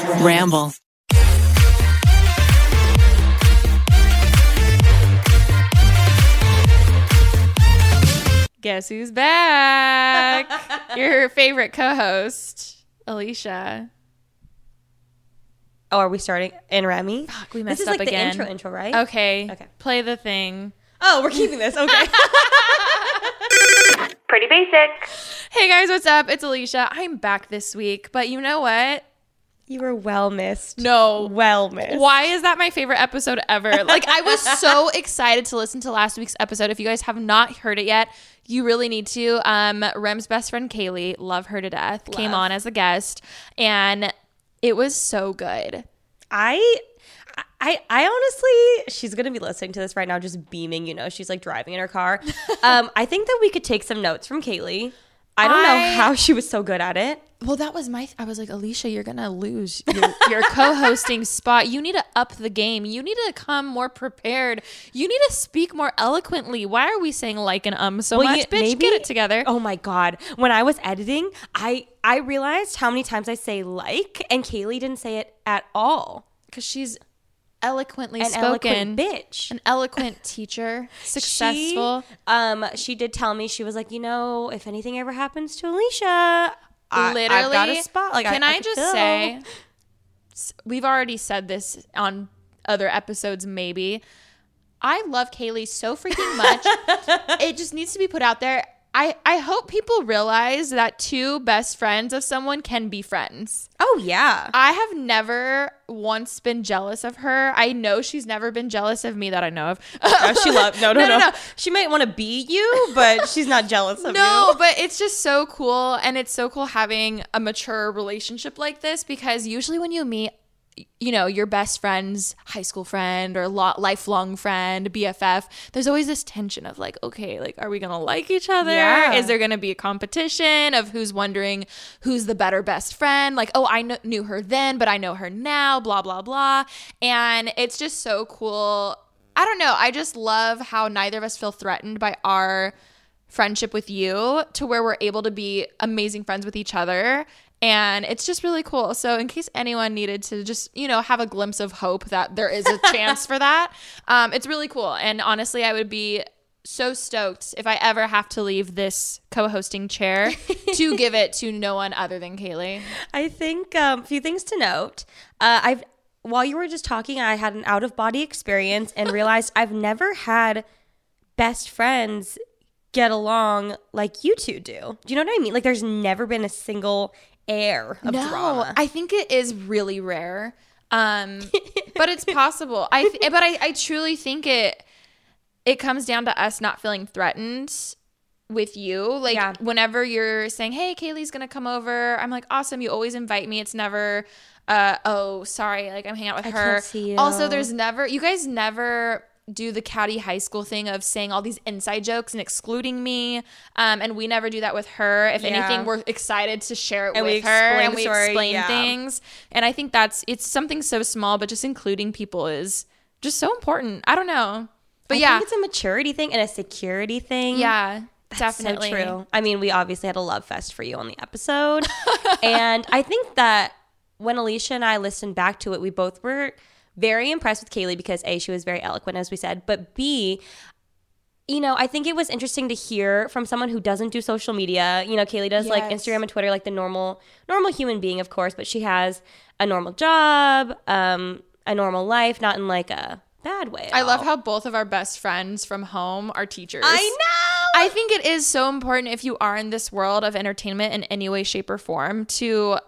Ramble. Guess who's back? Your favorite co-host, Alisha. Oh, are we starting in Remi? Fuck, we This messed is up like again. the intro intro, right? Okay. Okay. Play the thing. Oh, we're keeping this. Okay. Pretty basic. Hey guys, what's up? It's Alisha. I'm back this week, but you know what? You were well missed. No. Well missed. Why is that my favorite episode ever? Like I was so excited to listen to last week's episode. If you guys have not heard it yet, you really need to. Um Rem's best friend Kaylee, love her to death, came on as a guest and it was so good. I I I honestly she's gonna be listening to this right now, just beaming, you know, she's like driving in her car. um, I think that we could take some notes from Kaylee. I don't I- know how she was so good at it. Well, that was my. I was like, Alisha, you're gonna lose your, your co-hosting spot. You need to up the game. You need to come more prepared. You need to speak more eloquently. Why are we saying like and um so Well, much? you- Bitch, maybe- get it together. Oh my god. When I was editing, I I realized how many times I say like and Kaylee didn't say it at all. because she's eloquently An spoken, eloquent bitch. an eloquent teacher, successful. She, um, she did tell me she was like, you know, if anything ever happens to Alisha, I, Literally, I've got a spot. Like, can I, I, could just fill. say, we've already said this on other episodes, maybe. I love Kaylee so freaking much. it just needs to be put out there. I, I hope people realize that two best friends of someone can be friends. Oh yeah. I have never once been jealous of her. I know she's never been jealous of me that I know of. Oh, she loved no, no, No, no, no, no. She might want to be you, but she's not jealous of No, you. No, but it's just so cool. And it's so cool having a mature relationship like this because usually when you meet, you know, your best friend's high school friend or lo- lifelong friend, BFF, there's always this tension of like, okay, like, are we to like each other? Yeah. Is there to be a competition of who's wondering who's the better best friend? Like, oh, I kn- knew her then, but I know her now, blah, blah, blah. And it's just so cool. I don't know. I just love how neither of us feel threatened by our friendship with you to where we're able to be amazing friends with each other and it's just really cool. So in case anyone needed to just you know have a glimpse of hope that there is a chance for that um, it's really cool. And honestly i would be so stoked if i ever have to leave this co-hosting chair to give it to no one other than kaylee. I think um, a few things to note. Uh, I've while you were just talking, I had an out of body experience and realized I've never had best friends get along like you two do. Do you know what I mean? Like, there's never been a single air of drama. I think it is really rare. Um, but it's possible. I th- but I, I truly think it it comes down to us not feeling threatened with you. Like Yeah. whenever you're saying, "Hey, Kaylee's going to come over." I'm like, "Awesome, you always invite me." It's never uh oh, sorry, like I'm hanging out with I her. can't see you. Also, there's never you guys never do the catty high school thing of saying all these inside jokes and excluding me um, and we never do that with her if Yeah. anything we're excited to share it And with her and we story, explain yeah. things and i think that's it's something so small but just including people is just so important i don't know but I yeah think it's a maturity thing and a security thing. yeah That's so definitely true. I mean, we obviously had a love fest for you on the episode. and I think that when Alisha and I listened back to it, we both were very impressed with Kaylee because A, she was very eloquent, as we said, but B, you know, I think it was interesting to hear from someone who doesn't do social media. You know, Kaylee does like Instagram and Twitter like the normal normal human being, of course, but she has a normal job, um, a normal life, not in like a bad way. i love how both of our best friends from home are teachers I know. I think it is so important if you are in this world of entertainment in any way, shape, or form to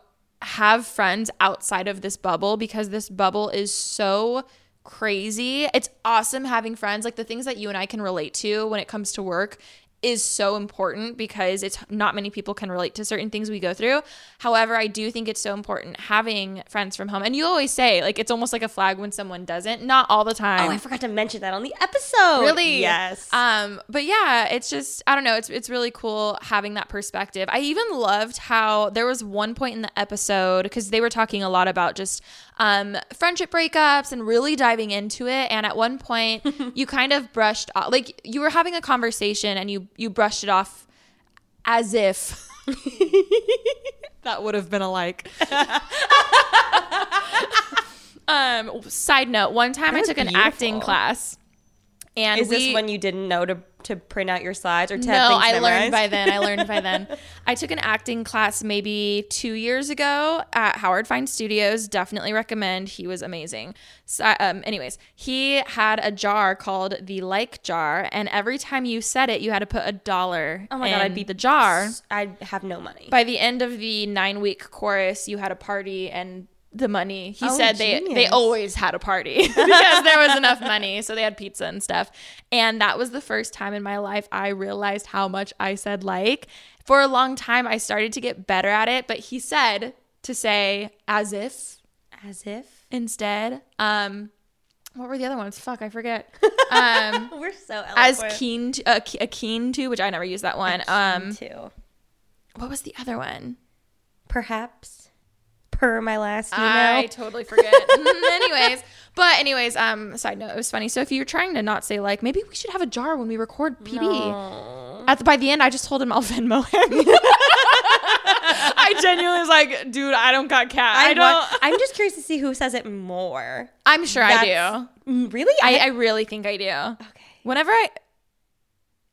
have friends outside of this bubble because this bubble is so crazy. It's awesome having friends. Like the things that you and I can relate to when it comes to work is so important because it's not many people can relate to certain things we go through. However, I do think it's so important having friends from home. And you always say, like, it's almost like a flag when someone doesn't. Not all the time. Oh, I forgot to mention that on the episode. Really? Yes. Um, but yeah, it's just I don't know, it's it's really cool having that perspective. I even loved how there was one point in the episode because they were talking a lot about just um friendship breakups and really diving into it. And at one point you kind of brushed off like you were having a conversation and you you brushed it off as if that would have been a like. um, side note, one time I took an beautiful. acting class. And Is we, this when you didn't know to to print out your slides or to no, I learned by then. I learned by then. I took an acting class maybe two years ago at Howard Fine Studios. Definitely recommend. He was amazing. So, um, anyways, he had a jar called the like jar, and every time you said it, you had to put a dollar. Oh my god, I'd be the jar. I'd have no money. By the end of the nine week chorus, you had a party and the money. He Oh, said they they always had a party because there was enough money, so they had pizza and stuff. And that was the first time in my life I realized how much I said like. For a long time, I started to get better at it, but he said to say as if As if instead. Um, what were the other ones? Fuck, I forget. Um, we're so as keen to, uh, a keen to, which I never used that one. Um, too. what was the other one? Perhaps per my last email. I totally forget. Mm, anyways, but anyways, um, side note, it was funny. So if you're trying to not say like, maybe we should have a jar when we record PB. At the, by the end, I just told him I'll Venmo him. I genuinely was like, dude, I don't got cat. I, I don't. want- I'm just curious to see who says it more. I'm sure I do. Mm, Really? I, I really think I do. okay. Whenever I,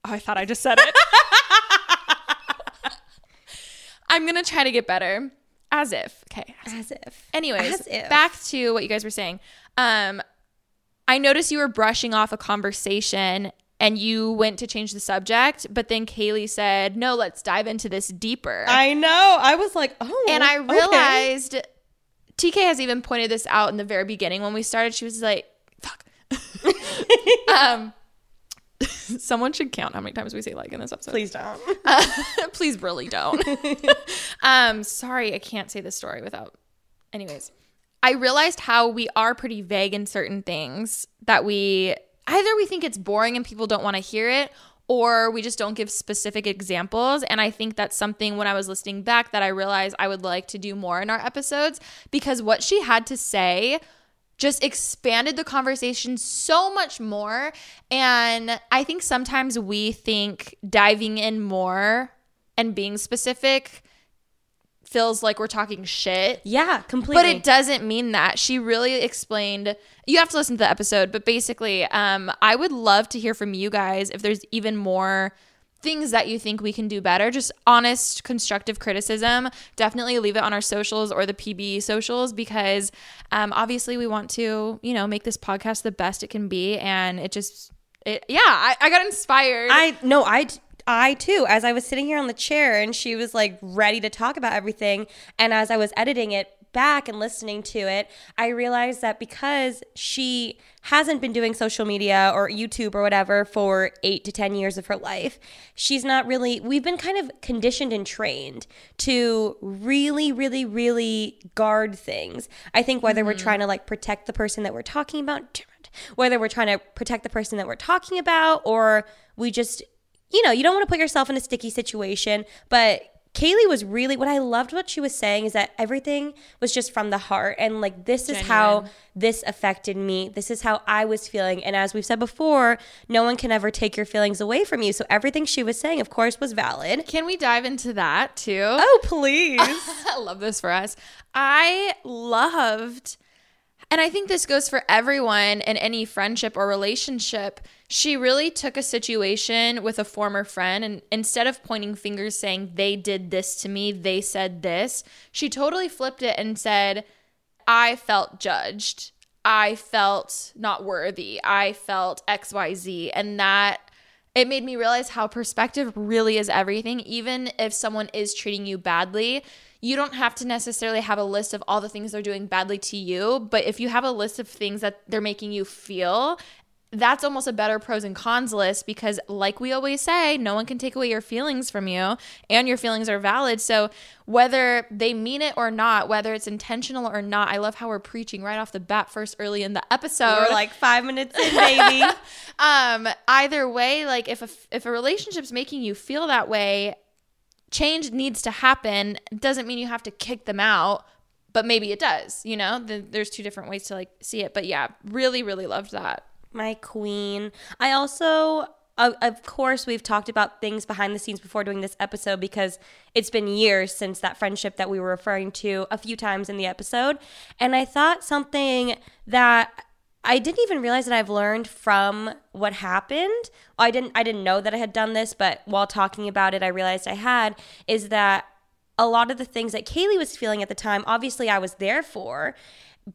oh, I thought I just said it. I'm gonna try to get better. As if. Okay. As if. Anyways, As if. back to what you guys were saying. Um, I noticed you were brushing off a conversation and you went to change the subject, but then Kaylee said, "No, let's dive into this deeper." I know. I was like, oh. and I okay. realized TK has even pointed this out in the very beginning when we started. She was like, "Fuck." um, someone should count how many times we say like in this episode. Please don't. Uh, please really don't. um, sorry, I can't say this story without. Anyways, I realized how we are pretty vague in certain things that we either we think it's boring and people don't want to hear it or we just don't give specific examples and I think that's something when I was listening back that I realized I would like to do more in our episodes because what she had to say just expanded the conversation so much more. And I think sometimes we think diving in more and being specific feels like we're talking shit. Yeah, completely. But it doesn't mean that. She really explained. You have to listen to the episode, but basically, um, I would love to hear from you guys if there's even more things that you think we can do better. Just honest, constructive criticism. Definitely leave it on our socials or the PB socials because um, obviously we want to, you know, make this podcast the best it can be. And it just, it, yeah, I, I got inspired. I no, I I too. As I was sitting here on the chair and she was like ready to talk about everything, and as I was editing it back and listening to it, I realized that because she hasn't been doing social media or YouTube or whatever for eight to 10 years of her life, she's not really, we've been kind of conditioned and trained to really, really, really guard things. I think whether we're mm-hmm. trying to like protect the person that we're talking about, whether we're trying to protect the person that we're talking about, or we just, you know, you don't want to put yourself in a sticky situation, but Kaylee was really what I loved what she was saying is that everything was just from the heart and like this is how this affected me. This is how I was feeling. And as we've said before, no one can ever take your feelings away from you. So everything she was saying, of course, was valid. can we dive into that too? Oh, please. I love this for us. I loved, and I think this goes for everyone in any friendship or relationship. She really took a situation with a former friend, and instead of pointing fingers saying, they did this to me, they said this, she totally flipped it and said, I felt judged. I felt not worthy. I felt XYZ. And that it made me realize how perspective really is everything. Even if someone is treating you badly, you don't have to necessarily have a list of all the things they're doing badly to you. But if you have a list of things that they're making you feel, that's almost a better pros and cons list because, like we always say, no one can take away your feelings from you, and your feelings are valid. So, whether they mean it or not, whether it's intentional or not, I love how we're preaching right off the bat, first early in the episode. We're like five minutes in, baby. um, either way, like if a, if a relationship's making you feel that way, change needs to happen. Doesn't mean you have to kick them out, but maybe it does. You know, the, there's two different ways to like see it. But yeah, really, really loved that. my queen. I also of, of course, we've talked about things behind the scenes before doing this episode because it's been years since that friendship that we were referring to a few times in the episode. And I thought something that I didn't even realize that I've learned from what happened. I didn't I didn't know that I had done this, but while talking about it, I realized I had is that a lot of the things that Kaylee was feeling at the time, obviously I was there for,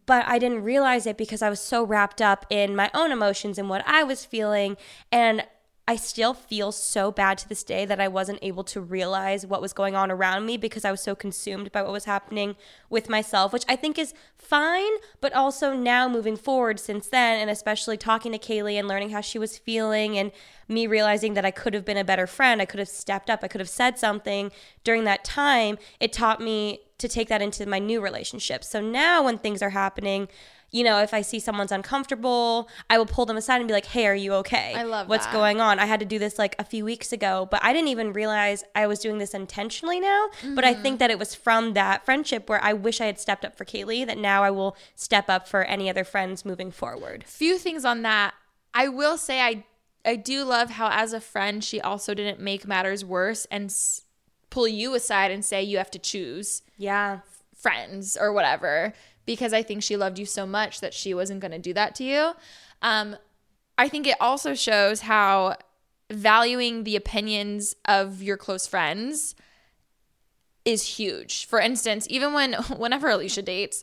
but I didn't realize it because I was so wrapped up in my own emotions and what I was feeling and I still feel so bad to this day that I wasn't able to realize what was going on around me because I was so consumed by what was happening with myself, which I think is fine, but also now moving forward since then, and especially talking to Kaylee and learning how she was feeling, and me realizing that I could have been a better friend, I could have stepped up, I could have said something during that time, it taught me to take that into my new relationships. So now when things are happening, you know, if I see someone's uncomfortable, I will pull them aside and be like, "Hey, are you okay? I love what's that. going on." I had to do this like a few weeks ago, but I didn't even realize I was doing this intentionally now. But I Mm-hmm. think that it was from that friendship where I wish I had stepped up for Kaylee. That now I will step up for any other friends moving forward. few things on that. I will say I I do love how as a friend she also didn't make matters worse and s- pull you aside and say you have to choose Yeah, friends or whatever because I think she loved you so much that she wasn't going to do that to you. Um, I think it also shows how valuing the opinions of your close friends is huge. For instance, even when whenever Alisha dates,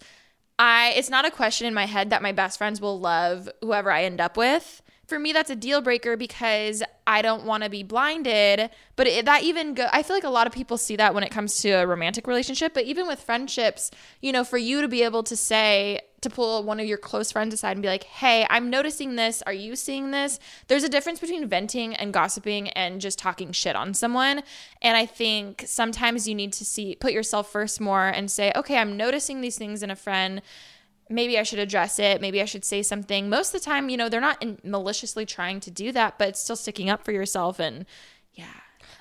I it's not a question in my head that my best friends will love whoever I end up with. For me, that's a deal breaker because I don't want to be blinded. But it, that even go, I feel like a lot of people see that when it comes to a romantic relationship. But even with friendships, you know, for you to be able to say to pull one of your close friends aside and be like, "Hey, I'm noticing this. Are you seeing this?" There's a difference between venting and gossiping and just talking shit on someone. And I think sometimes you need to see put yourself first more and say, "Okay, I'm noticing these things in a friend." Maybe I should address it. Maybe I should say something. Most of the time, you know, they're not in maliciously trying to do that, but it's still sticking up for yourself. And yeah.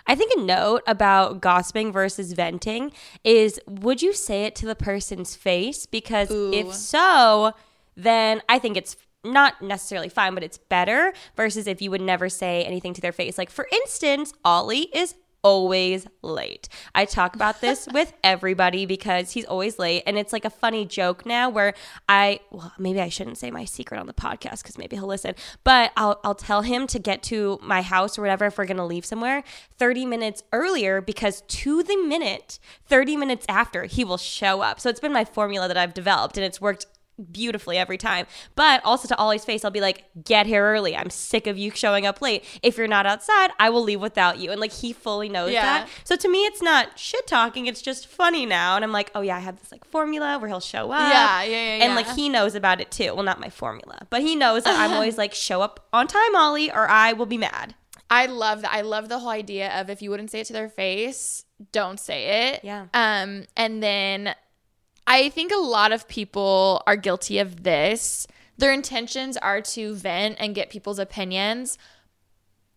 I think a note about gossiping versus venting is would you say it to the person's face? Because if so, then I think it's not necessarily fine, but it's better versus if you would never say anything to their face. Like, for instance, Ollie is always late. I talk about this with everybody because he's always late and it's like a funny joke now where I well maybe I shouldn't say my secret on the podcast cuz maybe he'll listen but I'll I'll tell him to get to my house or whatever if we're going to leave somewhere 30 minutes earlier because to the minute 30 minutes after he will show up. So it's been my formula that I've developed and it's worked beautifully every time. But also to Ollie's face, I'll be like, get here early. I'm sick of you showing up late. If you're not outside, I will leave without you. And like he fully knows Yeah. that. So to me, it's not shit talking. It's just funny now. And I'm like, oh yeah, I have this like formula where he'll show up. Yeah, yeah, yeah, And like he knows about it too. Well, not my formula, but he knows that I'm always like, show up on time, Ollie, or I will be mad. I love that. I love the whole idea of if you wouldn't say it to their face, don't say it. Yeah. Um, and then I think a lot of people are guilty of this. Their intentions are to vent and get people's opinions.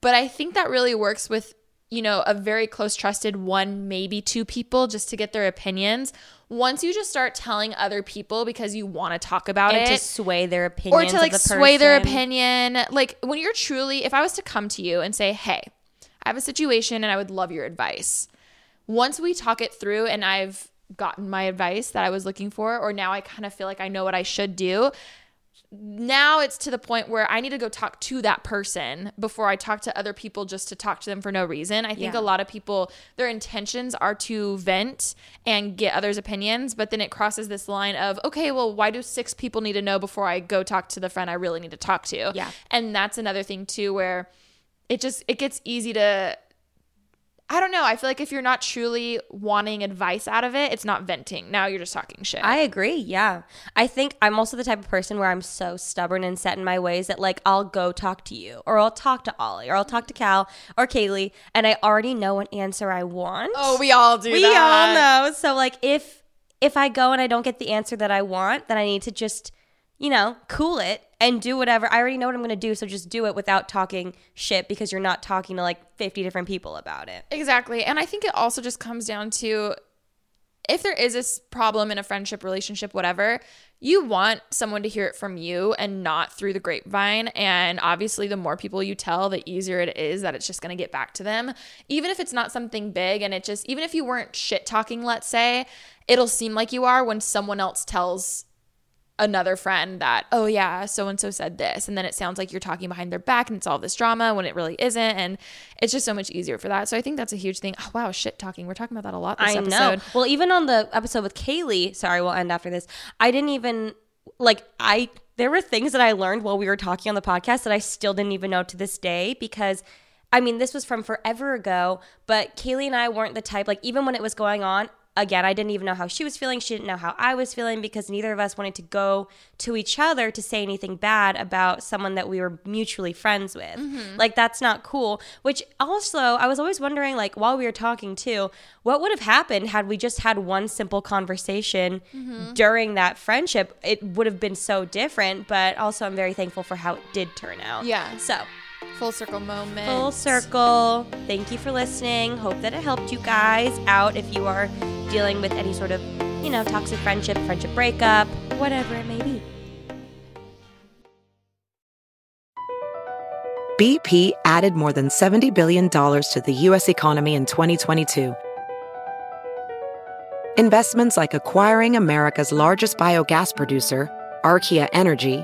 But I think that really works with, you know, a very close trusted one, maybe two people just to get their opinions. Once you just start telling other people because you want to talk about And it to sway their or to like the sway their opinion. Like when you're truly, if I was to come to you and say, "Hey, I have a situation and I would love your advice." Once we talk it through and I've gotten my advice that I was looking for, or now I kind of feel like I know what I should do. Now it's to the point where I need to go talk to that person before I talk to other people just to talk to them for no reason. I think Yeah. a lot of people, their intentions are to vent and get others' opinions, but then it crosses this line of, okay, well, why do six people need to know before I go talk to the friend I really need to talk to? Yeah. And that's another thing too, where it just it gets easy to I don't know. I feel like if you're not truly wanting advice out of it, it's not venting. Now you're just talking shit. I agree. Yeah. I think I'm also the type of person where I'm so stubborn and set in my ways that like I'll go talk to you or I'll talk to Ollie or I'll talk to Cal or Kaylee and I already know what answer I want. oh, we all do we that. all know. So like if if I go and I don't get the answer that I want, then I need to just, you know, cool it and do whatever. I already know what I'm going to do, so just do it without talking shit because you're not talking to like 50 different people about it. Exactly. And I think it also just comes down to if there is this problem in a friendship, relationship, whatever, you want someone to hear it from you and not through the grapevine. And obviously, the more people you tell, the easier it is that it's just going to get back to them. Even if it's not something big and it just, even if you weren't shit talking, let's say, it'll seem like you are when someone else tells another friend that, oh yeah, so and so said this. And then it sounds like you're talking behind their back and it's all this drama when it really isn't. And it's just so much easier for that. So I think that's a huge thing. Oh, wow, shit talking. We're talking about that a lot this I episode. know. Well, even on the episode with Kaylee, sorry, we'll end after this. I didn't even like I there were things that I learned while we were talking on the podcast that I still didn't even know to this day because I mean, this was from forever ago, but Kaylee and I weren't the type like even when it was going on, again, I didn't even know how she was feeling. She didn't know how I was feeling because neither of us wanted to go to each other to say anything bad about someone that we were mutually friends with. Mm-hmm. Like, that's not cool. Which also, I was always wondering, like, while we were talking too, what would have happened had we just had one simple conversation mm-hmm. during that friendship? It would have been so different, but also, I'm very thankful for how it did turn out. Yeah. So, Full circle moment. full circle. Thank you for listening. Hope that it helped you guys out if you are dealing with any sort of, you know, toxic friendship, friendship breakup, whatever it may be. BP added more than $70 billion to the U.S. economy in 2022. Investments like acquiring America's largest biogas producer, Archaea Energy,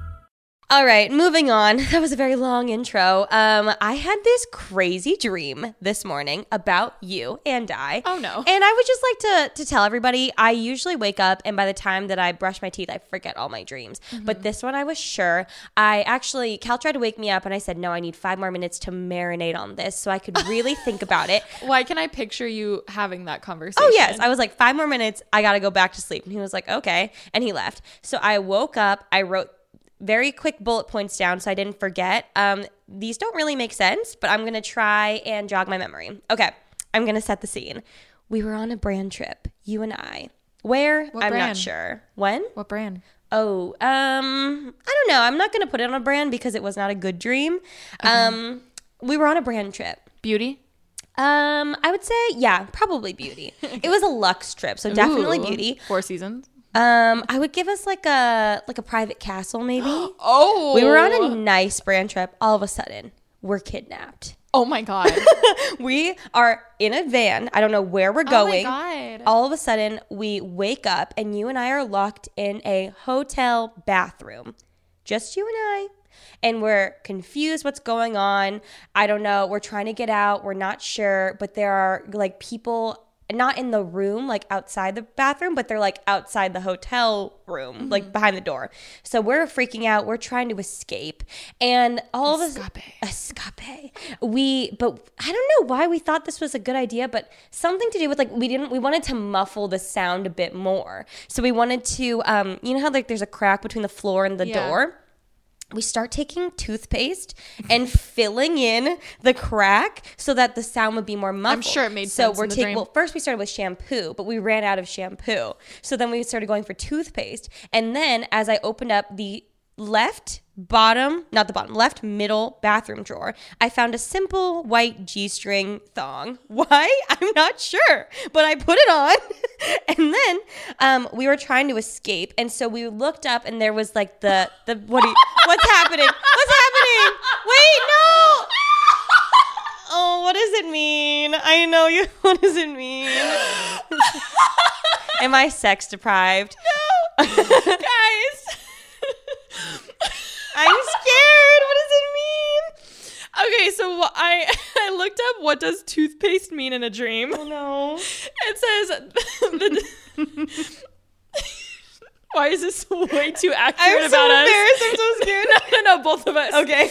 All right, moving on. That was a very long intro. Um, I had this crazy dream this morning about you and I. Oh, no. And I would just like to to tell everybody I usually wake up and by the time that I brush my teeth, I forget all my dreams. Mm-hmm. But this one I was sure. I actually Cal tried to wake me up and I said, "No, I need 5 more minutes to marinate on this so I could really think about it." Why can I picture you having that conversation? Oh yes, I was like five more minutes. I gotta go back to sleep, and he was like, okay, and he left. So I woke up. I wrote very quick bullet points down so I didn't forget. Um, these don't really make sense, but I'm gonna try and jog my memory. Okay, I'm gonna set the scene. We were on a brand trip, you and I. Where? What I'm not sure. When? What brand? Oh, um, I don't know. I'm not gonna put it on a brand because it was not a good dream. Um, we were on a brand trip. Beauty? Um, I would say, yeah, probably beauty. it was a luxe trip, so definitely Ooh, beauty. Four seasons. Um, I would give us like a like a private castle, maybe. Oh. we were on a nice brand trip. All of a sudden, we're kidnapped. Oh my God. We are in a van. I don't know where we're Oh my going. God. All of a sudden, we wake up and you and I are locked in a hotel bathroom. Just you and I. And we're confused what's going on. I don't know. We're trying to get out. We're not sure. But there are like people not in the room, like outside the bathroom, but they're like outside the hotel room, Mm-hmm. like behind the door. So we're freaking out. We're trying to escape. And all of Escape. escape. We, but I don't know why we thought this was a good idea, but something to do with like we didn't. We wanted to muffle the sound a bit more, so we wanted to. Um, you know how like there's a crack between the floor and the Yeah. door. We start taking toothpaste and filling in the crack so that the sound would be more muffled. I'm sure it made so sense we're taking. Well, first we started with shampoo, but we ran out of shampoo. So then we started going for toothpaste, and then as I opened up the left bottom, not the bottom, left middle bathroom drawer, I found a simple white G string thong. Why? I'm not sure, but I put it on. and then um, we were trying to escape. And so we looked up and there was like the, the what you, what's happening? What's happening? Wait, no. Oh, what does it mean? I know you. What does it mean? Am I sex deprived? No. Guys. I'm scared. What does it mean? Okay, so I I looked up what does toothpaste mean in a dream. Oh no. It says the, Why is this way too accurate I'm so about us? embarrassed. I'm so scared. no, no, no, both of us. Okay.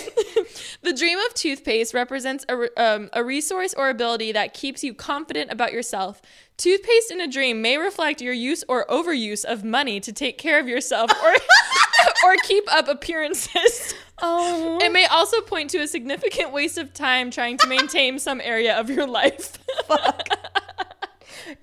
the dream of toothpaste represents a, um, a resource or ability that keeps you confident about yourself. Toothpaste in a dream may reflect your use or overuse of money to take care of yourself or or keep up appearances. Oh. It may also point to a significant waste of time trying to maintain some area of your life. Fuck.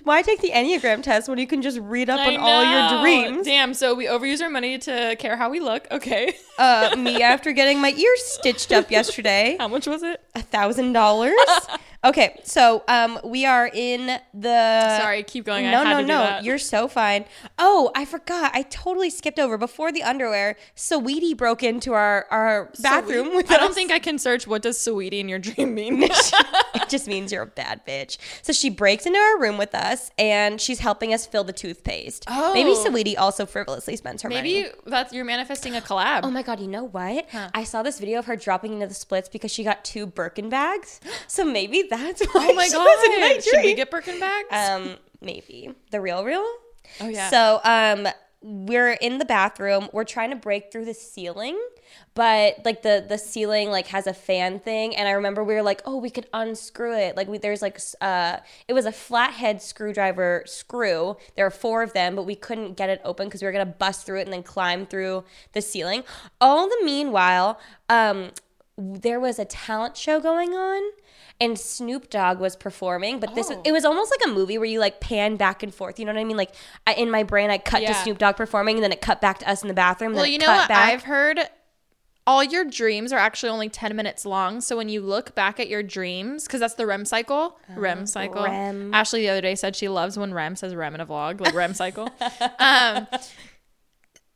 Why take the Enneagram test when you can just read up I on all your dreams? Damn, so we overuse our money to care how we look. Okay. Uh, me after getting my ears stitched up yesterday. how much was it? A thousand dollars. Okay, so um, we are in the. Sorry, keep going. I No, had no, no. You're so fine. Oh, I forgot. I totally skipped over before the underwear. Sweetie broke into our our bathroom. With I don't us. think I can search what does sweetie in your dream mean. it just means you're a bad bitch. So she breaks into our room with us, and she's helping us fill the toothpaste. Oh. maybe Sweetie also frivolously spends her money. Maybe that's you're manifesting a collab. Oh my god, you know what? I saw this video of her dropping into the splits because she got two Birkin bags. So maybe that's why Oh my she was in my god! Should we get Birkin bags? um maybe the real real? oh yeah. So um we're in the bathroom. We're trying to break through the ceiling, but like the the ceiling like has a fan thing and I remember we were like, "Oh, we could unscrew it." Like we there's like uh it was a flathead screwdriver screw. There are four of them, but we couldn't get it open cuz we were going to bust through it and then climb through the ceiling. All the meanwhile, um there was a talent show going on and Snoop Dogg was performing, but this Oh. it was almost like a movie where you like pan back and forth. You know what I mean? Like I, in my brain, I cut to Snoop Dogg performing, and then it cut back to us in the bathroom. well, you know cut what back. I've heard. All your dreams are actually only 10 minutes long. So when you look back at your dreams, because that's the REM cycle, REM cycle. REM. Ashley the other day said she loves when REM says REM in a vlog, like REM cycle. um,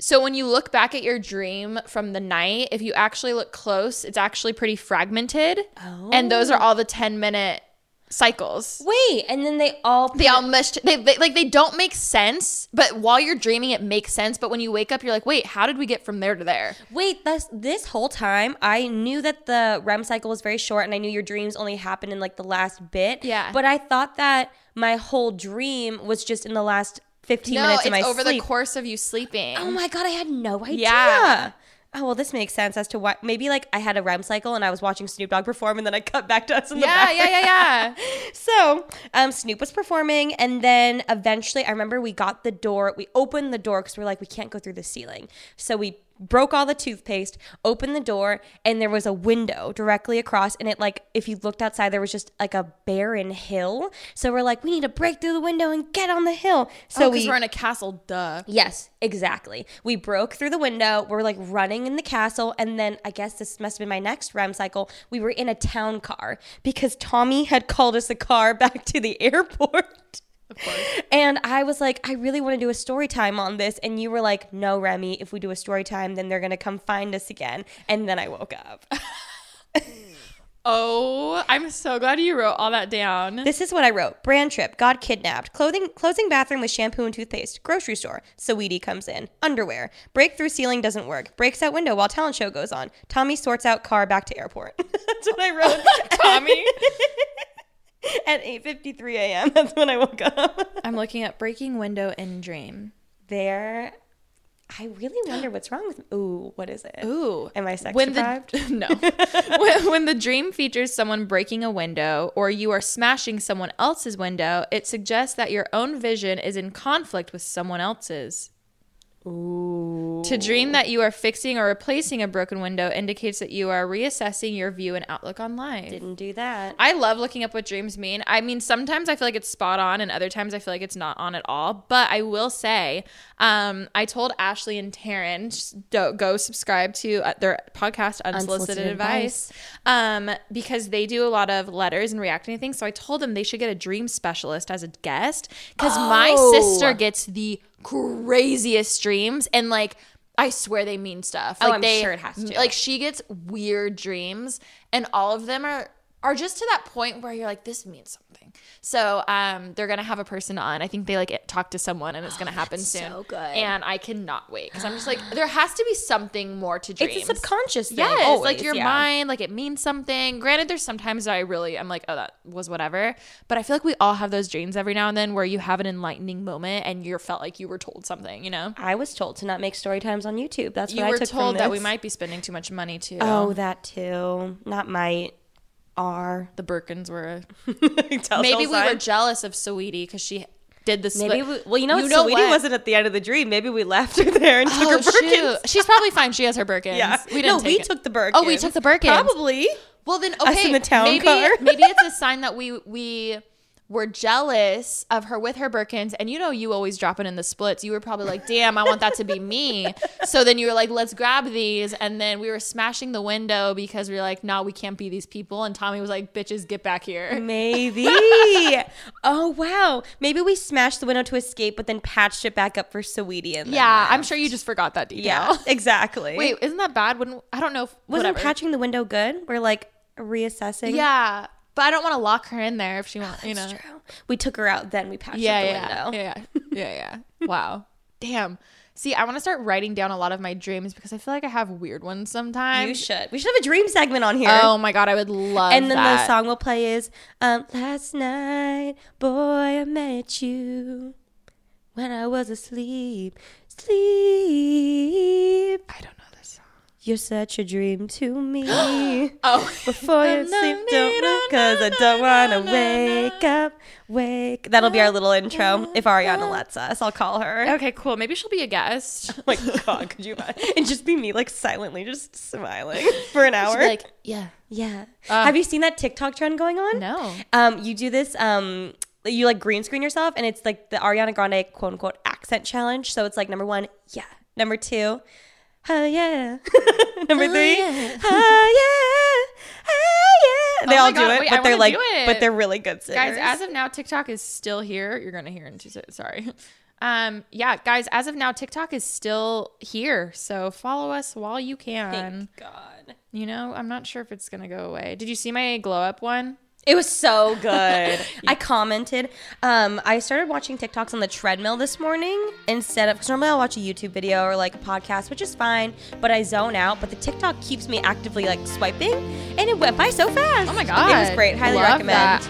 so when you look back at your dream from the night, if you actually look close, it's actually pretty fragmented. And those are oh. all the 10 minute cycles. Wait, and then they all They all meshed. They, they like they don't make sense, but while you're dreaming, it makes sense. But when you wake up, you're like, wait, how did we get from there to there? Wait, this this whole time I knew that the REM cycle was very short and I knew your dreams only happened in like the last bit. Yeah. But I thought that my whole dream was just in the last 15 No, minutes of my over sleep. the course of you sleeping. Oh my god, I had no idea. Yeah. Oh well, this makes sense as to why. Maybe like I had a REM cycle and I was watching Snoop Dogg perform, and then I cut back to us in the yeah, bathroom. yeah, yeah, yeah. So, um, Snoop was performing, and then eventually, I remember we got the door. We opened the door because we're like, we can't go through the ceiling. So we broke all the toothpaste, opened the door, and there was a window directly across. And it like, if you looked outside, there was just like a barren hill. So we're like, we need to break through the window and get on the hill. Oh, so So we because we're in a castle, duh. Yes, exactly. We broke through the window. We're like running in the castle. And then I guess this must have been my next REM cycle. We were in a town car because Tommy had called us a car back to the airport. Of course. And I was like, I really want to do a story time on this. And you were like, no, Remi, if we do a story time, then they're going to come find us again. And then I woke up. Oh, I'm so glad you wrote all that down. This is what I wrote. Brand trip, got kidnapped. Clothing closing bathroom with shampoo and toothpaste. Grocery store. Sweetie comes in. Underwear. Breakthrough ceiling doesn't work. Breaks out window while talent show goes on. Tommy sorts out car back to airport. That's what I wrote. Tommy. At 8:53 a.m. That's when I woke up. I'm looking at breaking window in dream. there I really wonder what's wrong with me. Ooh, what is it? Ooh. Am I sex when deprived? The, no. when, when the dream features someone breaking a window or you are smashing someone else's window, it suggests that your own vision is in conflict with someone else's. Ooh. To dream that you are fixing or replacing a broken window indicates that you are reassessing your view and outlook on life. Didn't do that. I love looking up what dreams mean. I mean, sometimes I feel like it's spot on, and other times I feel like it's not on at all. But I will say, um, I told Ashley and Taryn go subscribe to uh, their podcast, Unsolicited, Unsolicited Advice, um, because they do a lot of letters and reacting to things. So I told them they should get a dream specialist as a guest because my Oh. sister gets the craziest dreams and like. I swear they mean stuff. Oh, Like I'm they, sure it has to. Like she gets weird dreams, and all of them are are just to that point where you're like, this means something. So um, they're gonna have a person on. I think they like talk to someone, and it's gonna happen soon. so good. And I cannot wait because I'm just like, there has to be something more to dreams. It's a subconscious thing. Yes, always, like your yeah. mind, like it means something. Granted, there's sometimes I really I'm like, oh, that was whatever. But I feel like we all have those dreams every now and then where you have an enlightening moment and you felt like you were told something. You know, I was told to not make story times on YouTube. That's you what were I took told from that we might be spending too much money too. Oh, that too. Not might. Are the Birkins were. Telltale Maybe we were jealous of Sweetie because she did the Maybe we, well, you know, You know Sweetie what? wasn't at the end of the dream. Maybe we left her there and took oh, her Oh, Birkins. shoot. She's probably fine. She has her Birkins. Yeah, we didn't no, take we it. took the Birkins. Oh, we took the Birkins. Probably. Well, then Us in the town maybe car. maybe it's a sign that we we were jealous of her with her Birkins, and you know you always drop it in the splits. You were probably like, "Damn, I want that to be me." So then you were like, "Let's grab these," and then we were smashing the window because we were like, "No, we can't be these people." And Tommy was like, "Bitches, get back here." Maybe. oh wow. Maybe we smashed the window to escape, but then patched it back up for Sweetie. And Yeah, left. I'm sure you just forgot that detail. Yeah, exactly. Wait, isn't that bad? When I don't know. If, wasn't whatever. patching the window good? We're like reassessing. Yeah, but I don't want to lock her in there if she wants. You know. True. We took her out, then we patched yeah, up the yeah, window. yeah, yeah, yeah, yeah. wow, damn. See, I want to start writing down a lot of my dreams because I feel like I have weird ones sometimes. You should. We should have a dream segment on here. Oh my god, I would love. and then that. the song we'll play is um, Last night, boy, I met you when I was asleep. Sleep. I don't know. You're such a dream to me. Oh, Before you sleep, don't look, cause I don't wanna wake up. Wake. That'll be our little intro. If Ariana lets us, I'll call her. okay, cool. Maybe she'll be a guest. Oh my god, could you imagine? And just be me like silently just smiling for an hour. She'll be like, yeah, yeah. Have you seen that TikTok trend going on? no. Um, you do this. Um, you like green screen yourself, and it's like the Ariana Grande quote unquote accent challenge. So it's like number one, yeah. Number two, oh yeah. number three, yeah. oh yeah, oh yeah. They Oh all do it, wait, but they're like, but they're really good singers. guys as of now tiktok is still here. You're gonna hear in two se- sorry. Um yeah guys as of now tiktok is still here. So follow us while you can. God, you know i'm not sure if it's gonna go away. Did you see my glow up one it was so good. I commented. Um, I started watching TikToks on the treadmill this morning instead of because normally I'll watch a YouTube video or like a podcast, which is fine, but I zone out. But the TikTok keeps me actively like swiping, and it went by so fast. oh my god, it was great. Highly Love recommend. that.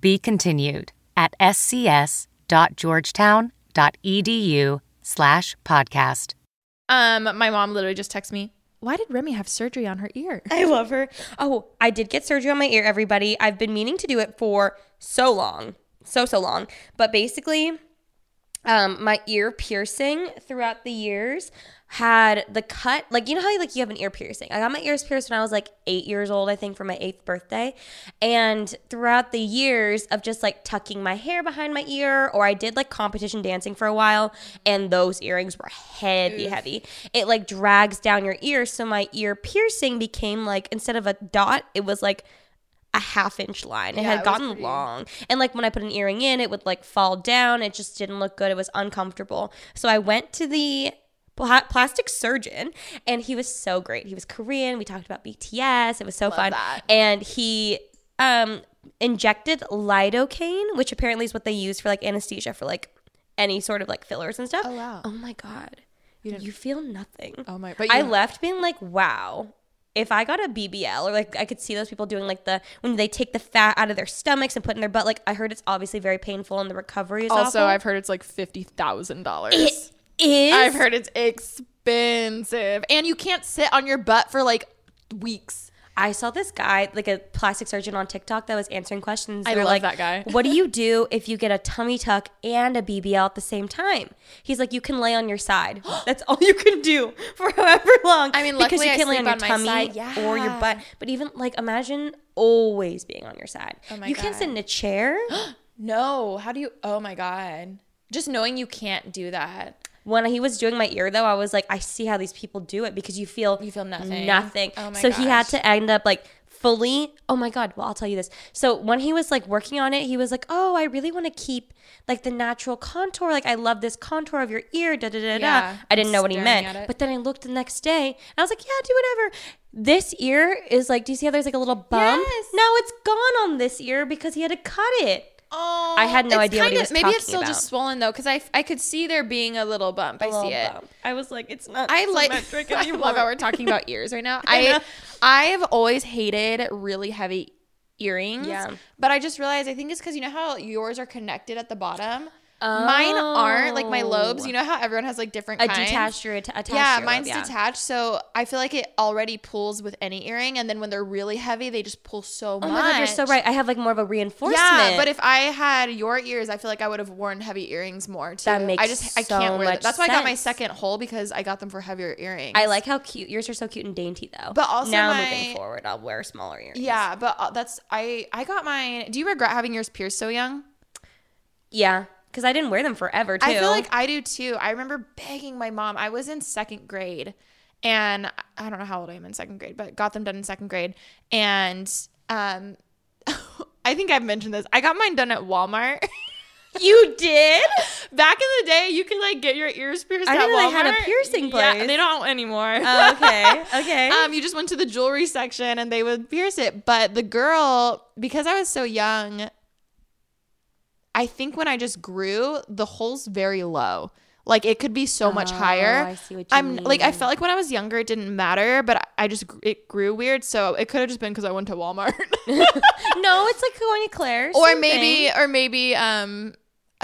Be continued at scs.georgetown.edu slash podcast. um my mom literally just texted me why did remi have surgery on her ear I love her. Oh, I did get surgery on my ear, everybody. I've been meaning to do it for so long. So, so long. But basically, um, my ear piercing throughout the years had the cut like you know how like you have an ear piercing? I got my ears pierced when i was like eight years old i think for my eighth birthday. And throughout the years of just like tucking my hair behind my ear or i did like competition dancing for a while and those earrings were heavy heavy. It like drags down your ear so my ear piercing became like instead of a dot it was like a half inch line. It Yeah, had gotten long. And like when I put an earring in, it would like fall down. It just didn't look good. It was uncomfortable. So I went to the pla- plastic surgeon and he was so great. He was Korean. We talked about BTS. It was so fun. that. And he um injected lidocaine, which apparently is what they use for like anesthesia for like any sort of like fillers and stuff. Oh, wow. Oh my god. you, feel nothing. Oh my- but I you- left being like, wow. If I got a BBL or like I could see those people doing like the when they take the fat out of their stomachs and put in their butt, like I heard it's obviously very painful and the recovery is Also, awful. I've heard it's like fifty thousand dollars. it is. I've heard it's expensive, and you can't sit on your butt for like weeks. I saw this guy, like a plastic surgeon on TikTok, that was answering questions. I love like, that guy. what do you do if you get a tummy tuck and a BBL at the same time? He's like, you can lay on your side. That's all you can do for however long. I mean, because you I can lay on sleep your on tummy side. or your butt. But even like, imagine always being on your side. Oh my you can't sit in a chair. No, how do you? Oh my god! Just knowing you can't do that. When he was doing my ear though, I was like, I see how these people do it because you feel You feel nothing. Nothing. Oh my so he had to end up like fully oh my god well i'll tell you this. So when he was like working on it he was like oh i really want to keep like the natural contour. Like i love this contour of your ear da da da Yeah, da. I didn't know what he meant. but then i looked the next day and i was like yeah do whatever. This ear is like do you see how there's like a little bump Yes. no it's gone on this ear because he had to cut it Oh, I had no oh, it's idea what he was Maybe it's still about. just swollen though, because I I could see there being a little bump. I A little see it. bump. i was like it's not I like. I love how we're talking about ears right now. I. I I've always hated really heavy earrings. Yeah. But I just realized I think it's because you know how yours are connected at the bottom. Mine aren't like my lobes. You know how everyone has like different a kinds. detached or atta- attached yeah, mine's yeah. detached, so I feel like it already pulls with any earring, and then when they're really heavy, they just pull so Oh much. my god, you're so right. I have like more of a reinforcement. Yeah, but if I had your ears, I feel like I would have worn heavy earrings more too. That makes I just I so can't wear. That's why I got my second hole because I got them for heavier earrings. I like how cute yours are so cute and dainty though. But also now my- moving forward, I'll wear smaller earrings. Yeah, but uh, that's I I got mine. Do you regret having yours pierced so young? yeah, because I didn't wear them forever too. I feel like I do too. I remember begging my mom. I was in second grade, and I don't know how old I am in second grade, but got them done in second grade. And um, I think I've mentioned this. I got mine done at Walmart. you did. Back in the day, you could like get your ears pierced. I at know they had a Walmart. piercing Yeah, place. they don't anymore. Oh, okay, okay. um, you just went to the jewelry section and they would pierce it. But the girl, because I was so young, I think when I just grew, the hole's very low. Like it could be so much Oh, higher. I see what you I'm like I felt like when I was younger, it didn't matter, but I- I just it grew weird. So it could have just been because I went to Walmart, no, it's like going to Claire's. or maybe thing. or maybe um.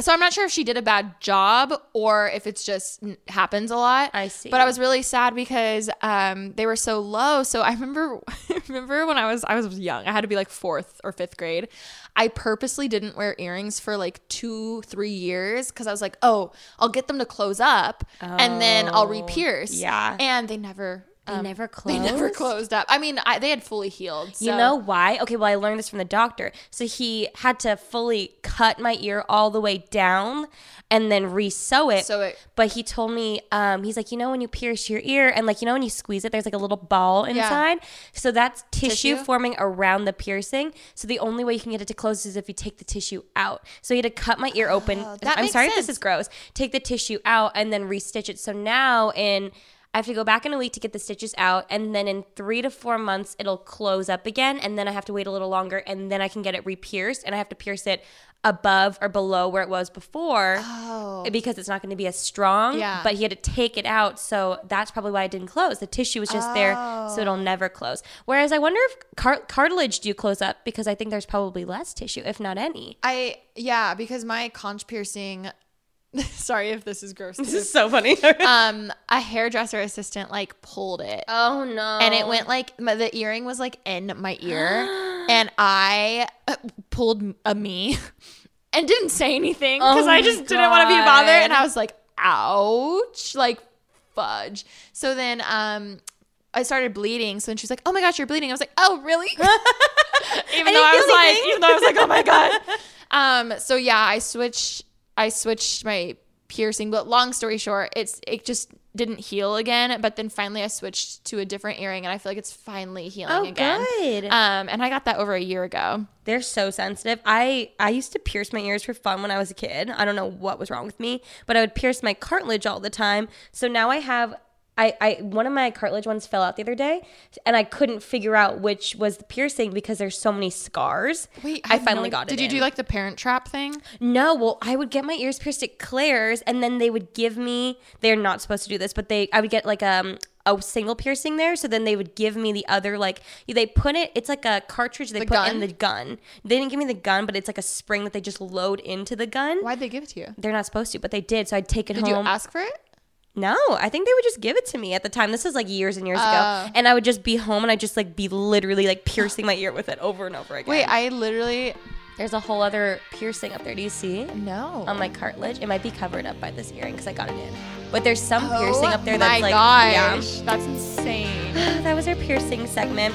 So I'm not sure if she did a bad job or if it's just happens a lot. I see. But I was really sad because um, they were so low. So I remember, remember when I was I was young. I had to be like fourth or fifth grade. I purposely didn't wear earrings for like two, three years because I was like, oh, I'll get them to close up and then I'll re-pierce. Oh, yeah. and they never. They um, never They never closed? closed up. I mean, I, they had fully healed. You know why? Okay, well, I learned this from the doctor. So he had to fully cut my ear all the way down and then re-sew it. Sew it. But he told me, um, he's like, you know, when you pierce your ear and like, you know, when you squeeze it, there's like a little ball inside. Yeah. So that's tissue, Tissue? forming around the piercing. So the only way you can get it to close is if you take the tissue out. So he had to cut my ear open. Oh, that I'm sorry if this is gross. Take the tissue out and then restitch it. So now in I have to go back in a week to get the stitches out, and then in three to four months it'll close up again, and then I have to wait a little longer, and then I can get it re-pierced, and I have to pierce it above or below where it was before oh. because it's not going to be as strong. Oh. Yeah. But he had to take it out, so that's probably why it didn't close. The tissue was just there, so Oh. it'll never close. Whereas I wonder if car- cartilage do close up because I think there's probably less tissue, if not any. I yeah, because my conch piercing. sorry if this is gross. This is so funny. um, a hairdresser assistant like pulled it. oh no! and it went like my, the earring was like in my ear and i uh, pulled a me and didn't say anything because Oh i my just didn't want to be bothered and i was like ouch like fudge so then um I started bleeding. So then she's like, "Oh my gosh, you're bleeding." I was like, "Oh, really?" even though I was feel like, even though I was like, "Oh my god." Um. So yeah, I switched. I switched my piercing, but long story short, it's it just didn't heal again. But then finally, I switched to a different earring, and I feel like it's finally healing Oh, again. good. Um. And I got that over a year ago. They're so sensitive. I I used to pierce my ears for fun when I was a kid. I don't know what was wrong with me, but I would pierce my cartilage all the time. So now I have I, I one of my cartilage ones fell out the other day and I couldn't figure out which was the piercing because there's so many scars. Wait, I no finally idea. got it. Did you in. do like the Parent Trap thing? No, well, I would get my ears pierced at Claire's, and then they would give me. They're not supposed to do this, but they. I would get like um a single piercing there, so then they would give me the other like they put it. It's like a cartridge they The put gun? in the gun. They didn't give me the gun, but it's like a spring that they just load into the gun. Why'd they give it to you? They're not supposed to, but they did. So I'd take it home. Did you ask for it? No, I think they would just give it to me at the time. This is like years and years Oh. ago, and I would just be home and I'd just like be literally like piercing my ear with it over and over again. Wait, I literally there's a whole other piercing up there. Do you see? no. on my cartilage. It might be covered up by this earring because I got it in. But there's some oh piercing up there Oh that's my like, gosh, that's insane. that was our piercing segment.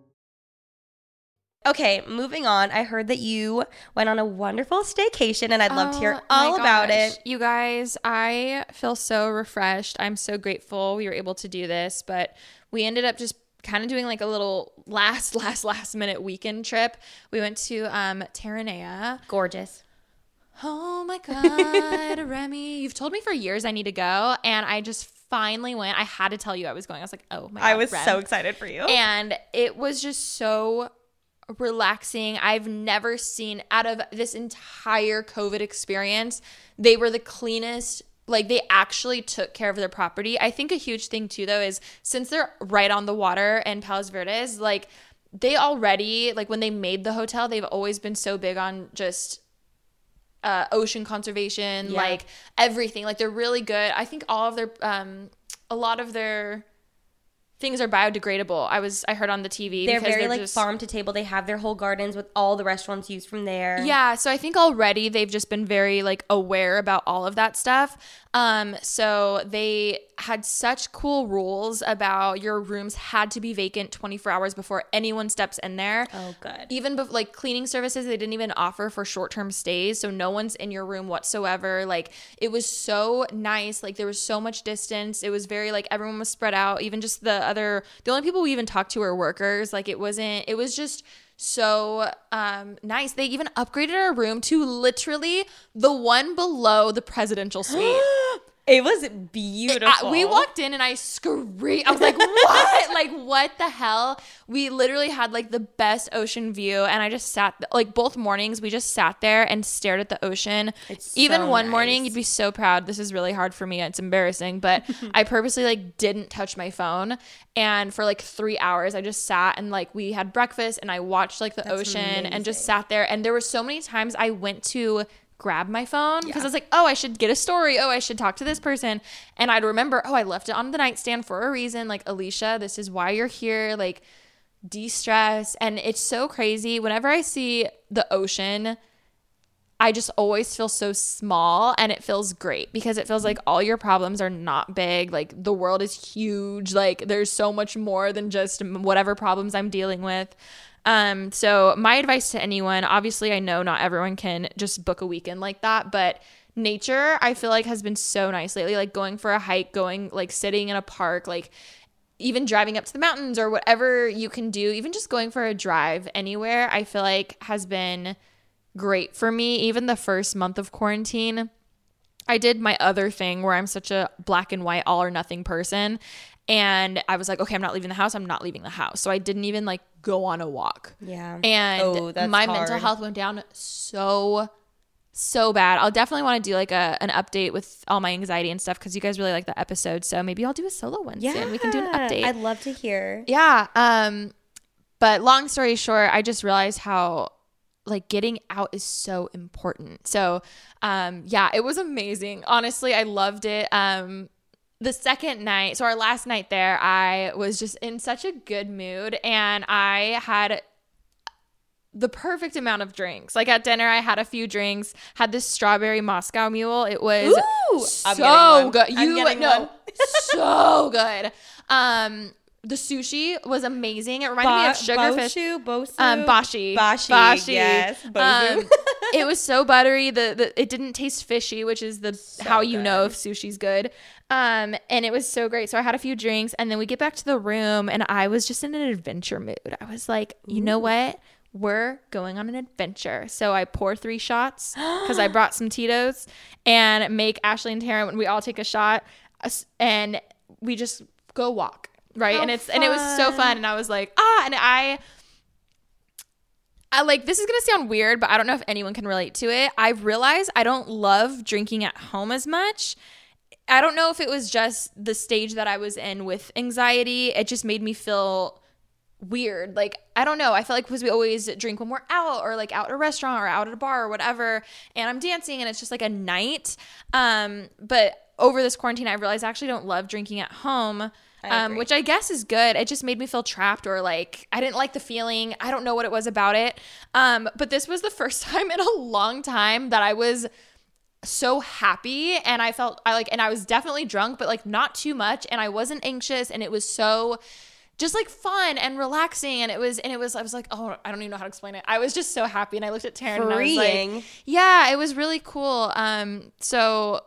Okay, moving on. I heard that you went on a wonderful staycation, and I'd love to hear Oh all about it. You guys, I feel so refreshed. I'm so grateful we were able to do this, but we ended up just kind of doing like a little last, last, last minute weekend trip. We went to um Terranea. Gorgeous. Oh my god, Remi, you've told me for years I need to go, and I just finally went. I had to tell you I was going. I was like, oh my god, I was Rem. so excited for you. and it was just so relaxing. I've never seen out of this entire COVID experience, they were the cleanest. Like they actually took care of their property. I think a huge thing too, though, is since they're right on the water in Palos Verdes, like they already like when they made the hotel, they've always been so big on just uh, ocean conservation, Yeah. like everything. Like they're really good. I think all of their, um, a lot of their things are biodegradable. I was, I heard on the TV. they're very like just- farm to table. They have their whole gardens with all the restaurants used from there. Yeah, so I think already they've just been very like aware about all of that stuff. Um so they had such cool rules about your rooms had to be vacant 24 hours before anyone steps in there. Oh, good. Even bef- like cleaning services they didn't even offer for short-term stays, so no one's in your room whatsoever. Like it was so nice. Like there was so much distance. It was very like everyone was spread out. Even just the other the only people we even talked to were workers. Like it wasn't it was just so um nice. They even upgraded our room to literally the one below the presidential suite. It was I- beautiful. we walked in and I screamed. I was like, "What? like what the hell?" We literally had like the best ocean view, and I just sat like both mornings. We just sat there and stared at the ocean. It's Even so one morning, you'd be so proud. This is really hard for me. It's embarrassing, but I purposely like didn't touch my phone, and for like three hours, I just sat and like we had breakfast, and I watched like the That's ocean, and just sat there. And there were so many times I went to grab my phone because I was like, oh, I should get a story. Oh, I should talk to this person. And I'd remember, oh, I left it on the nightstand for a reason. Like, Alisha, this is why you're here. Like, de stress. And it's so crazy. Whenever I see the ocean, I just always feel so small and it feels great because it feels like all your problems are not big. Like the world is huge. Like there's so much more than just whatever problems I'm dealing with. Um, so my advice to anyone, obviously I know not everyone can just book a weekend like that, but nature I feel like has been so nice lately. Like going for a hike, going like sitting in a park, like even driving up to the mountains or whatever you can do, even just going for a drive anywhere, I feel like has been great for me. Even the first month of quarantine, I did my other thing where I'm such a black and white, all or nothing person. And I was like, okay, I'm not leaving the house. I'm not leaving the house. So I didn't even like go on a walk. Yeah. And Oh, my mental health went down so so bad. I'll definitely want to do like a an update with all my anxiety and stuff because you guys really like the episode. So maybe I'll do a solo one soon. We can do an update. I'd love to hear. Yeah. Um, but long story short, I just realized how like getting out is so important. So, um, yeah, it was amazing. Honestly, I loved it. Um, the second night, so our last night there, I was just in such a good mood and I had the perfect amount of drinks. Like at dinner, I had a few drinks. Had this strawberry Moscow Mule. It was Ooh, so good. You no, so good. Um, the sushi was amazing. It reminded me of sugarfish. Boshu, Bosu, Um, bashi, Bashi, yes, Bosu. Um, it was so buttery. The, the it didn't taste fishy, which is the how you know if sushi's good. Um, and it was so great. So I had a few drinks, and then we get back to the room, and I was just in an adventure mood. I was like, you know what? We're going on an adventure. So I pour three shots because I brought some Tito's, and make Ashley and Taryn when we all take a shot, and we just go walk. Right. and it's and it was so fun. And I was like, ah, and I I like this is gonna sound weird, but I don't know if anyone can relate to it. I realize I don't love drinking at home as much. I don't know if it was just the stage that I was in with anxiety. It just made me feel weird. Like, I don't know. I felt like because we always drink when we're out or like out at a restaurant or out at a bar or whatever, and I'm dancing and it's just like a night. Um, but over this quarantine, I realized I actually don't love drinking at home. Um, which I guess is good. It just made me feel trapped or like I didn't like the feeling. I don't know what it was about it. Um, but this was the first time in a long time that I was so happy and I felt I like and I was definitely drunk but like not too much and I wasn't anxious and it was so just like fun and relaxing and it was and it was I was like oh I don't even know how to explain it. I was just so happy and I looked at Taryn and I was like yeah, it was really cool. Um so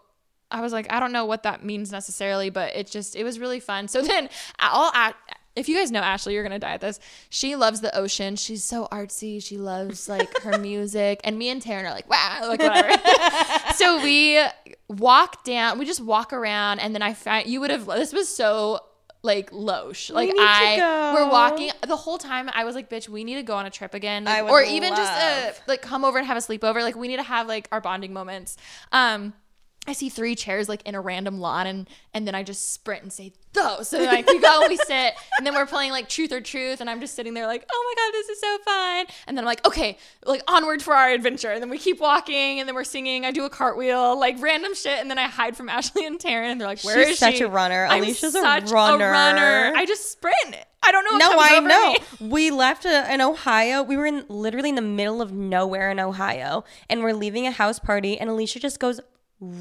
I was like I don't know what that means necessarily but it just it was really fun. So then I all at if you guys know Ashley, you're gonna die at this. She loves the ocean. She's so artsy. She loves like her music. And me and Taryn are like, wow, like whatever. so we walk down. We just walk around, and then I found you would have. This was so like losh. Like to I we're walking the whole time. I was like, bitch, we need to go on a trip again, I would or even just uh, love. like come over and have a sleepover. Like we need to have like our bonding moments. Um. I see three chairs like in a random lawn and and then I just sprint and say those. So like we go and we sit and then we're playing like truth or truth and I'm just sitting there like, oh my god, this is so fun. And then I'm like, okay, like onward for our adventure. And then we keep walking and then we're singing. I do a cartwheel, like random shit, and then I hide from Ashley and Taryn and they're like, where is she? She's such she? a runner. I'm Alisha's a such runner. I just sprint. I don't know No, I know. me. We left uh, in Ohio. We were in literally in the middle of nowhere in Ohio, and we're leaving a house party, and Alisha just goes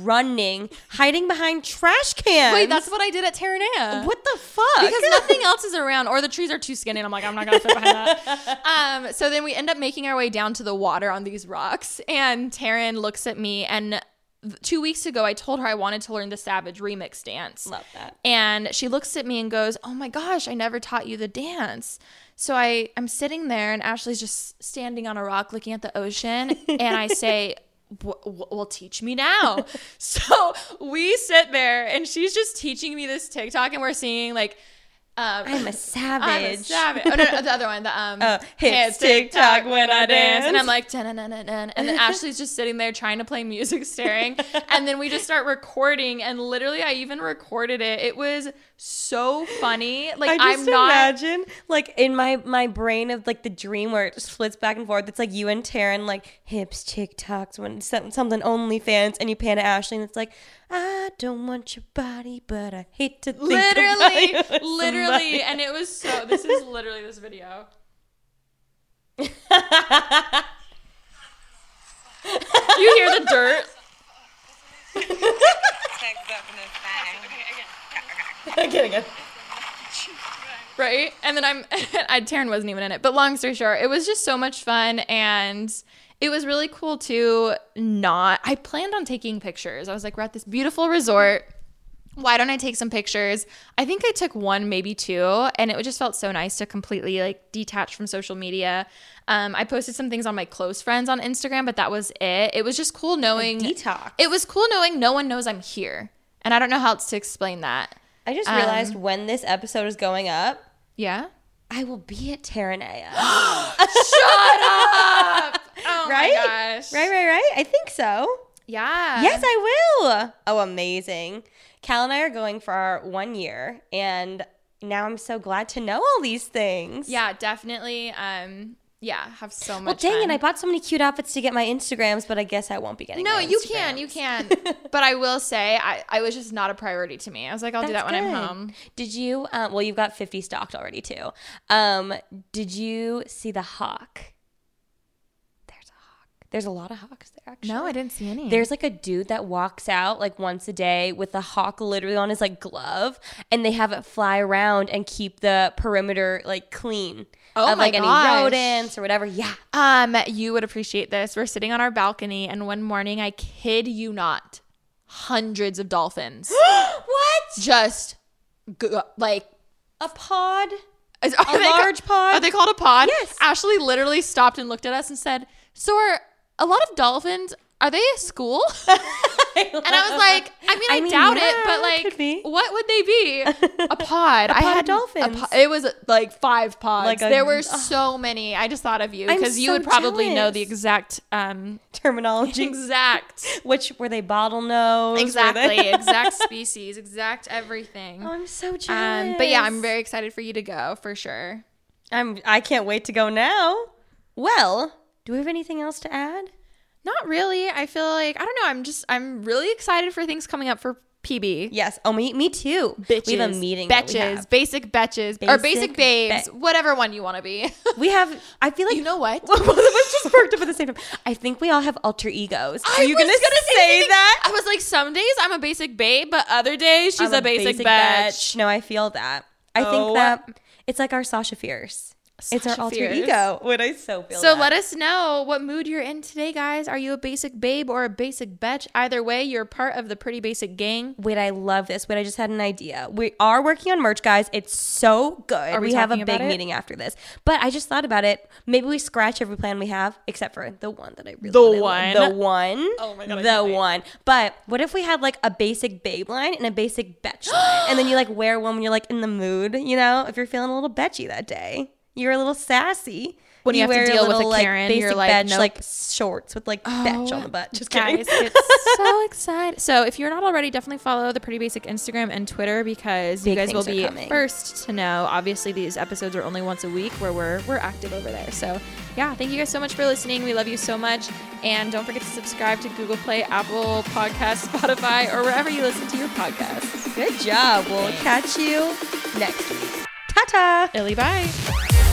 running, hiding behind trash cans. Wait, that's what I did at Terranea. what the fuck? because nothing else is around or the trees are too skinny and i'm like i'm not gonna fit behind that um so then we end up making our way down to the water on these rocks and taryn looks at me and two weeks ago i told her i wanted to learn the savage remix dance Love that. and she looks at me and goes oh my gosh i never taught you the dance so i i'm sitting there and ashley's just standing on a rock looking at the ocean and i say "W- w- well teach me now. So we sit there and she's just teaching me this tiktok and we're seeing like um, I'm a I'm a savage. savage. Oh no, no, the other one. The um, Oh, hips tick-tock when I dance. and I'm like, "Dun-dun-dun-dun-dun." and then Ashley's just sitting there trying to play music, staring, and then we just start recording, and literally, I even recorded it. It was so funny. Like I just I'm not. imagine, like in my my brain of like the dream where it just splits back and forth. It's like you and Taryn, like hips, TikToks, when some- something OnlyFans, and you pan to Ashley, and it's like, I don't want your body, but I hate to think about Literally, you with literally, somebody." and it was so. This is literally this video. you hear the dirt? Again, again. right? And then I'm, I, Taryn wasn't even in it. But long story short, it was just so much fun. And it was really cool to not, I planned on taking pictures. I was like, we're at this beautiful resort. Why don't I take some pictures? I think I took one, maybe two, and it just felt so nice to completely like detach from social media. Um, I posted some things on my close friends on Instagram, but that was it. It was just cool knowing detox. It was cool knowing no one knows I'm here, and I don't know how else to explain that. I just Um, realized when this episode is going up, Yeah. I will be at Terranea. Shut up! Oh right? my gosh! Right, right, right. I think so. Yeah. Yes, I will. Oh, amazing. Cal and I are going for our one year, and now I'm so glad to know all these things. Yeah, definitely. Um, yeah, have so much. Well, dang fun. it! I bought so many cute outfits to get my Instagrams, but I guess I won't be getting. No, you can, you can. but I will say, I, I was just not a priority to me. I was like, I'll do that That's when I'm home. Did you? Um, well, you've got 50 stocked already too. Um, did you see the hawk? There's a hawk? There's a lot of hawks there, actually. No, I didn't see any. There's like a dude that walks out like once a day with a hawk literally on his like glove, and they have it fly around and keep the perimeter like clean Oh of my like gosh. any rodents or whatever. Yeah. Um, you would appreciate this. We're sitting on our balcony, and one morning, I kid you not, hundreds of dolphins what? just g- like A pod? is- A are they ca- large pod? Are they called a pod? Yes. Ashley literally stopped and looked at us and said, "So are a lot of dolphins? Are they a school?" and I was like, "I mean, I, I mean, doubt yeah, it, but like, what would they be? a pod? I pod of had a dolphins. po- it was like five pods. Like a- there were so many. I just thought of you because you so would probably know the exact um Terminology. exact Which were they bottlenose? Exactly they- exact species, exact everything. Oh, I'm so jealous. Um, but yeah, I'm very excited for you to go for sure. I'm. I can't wait to go now. Well, do we have anything else to add? Not really. I feel like I don't know. I'm just I'm really excited for things coming up for PB. Yes. Oh, me. Me too. Bitches, We have a meeting. Betches, basic betches, or basic Basic babes, ba- whatever one you want to be. We have. I feel like you know what? both of us just perked up at the same time. I think we all have alter egos. Are you gonna, the say same- that? I was like, some days I'm a basic babe, but other days she's I'm a basic, betch. betch. No, I feel that. I Oh. think that it's like our Sasha Fierce. It's our alter Fierce. ego. Would I so feel So that. let us know what mood you're in today, guys. Are you a basic babe or a basic betch? Either way, you're part of the pretty basic gang. Wait, I love this. Wait, I just had an idea. We are working on merch, guys. It's so good. Are we we have a big meeting after this. But I just thought about it. Maybe we scratch every plan we have, except for the one that I really The one? The one. Oh my God, The wait. one. But what if we had like a basic babe line and a basic betch line? and then you like wear one when you're like in the mood, you know, if you're feeling a little betchy that day. You're a little sassy. When you have to deal with a little, like, Karen, basic you're like, betch, nope. like shorts with like oh, betch on the butt. Just kidding. It's so excited. So if you're not already, definitely follow the Pretty Basic Instagram and Twitter because you guys will be coming. first to know. Obviously, these episodes are only once a week where we're we're active over there. So yeah, thank you guys so much for listening. We love you so much, and don't forget to subscribe to Google Play, Apple Podcast, Spotify, or wherever you listen to your podcasts. Good job. We'll catch you next week. Ta. Illy, bye.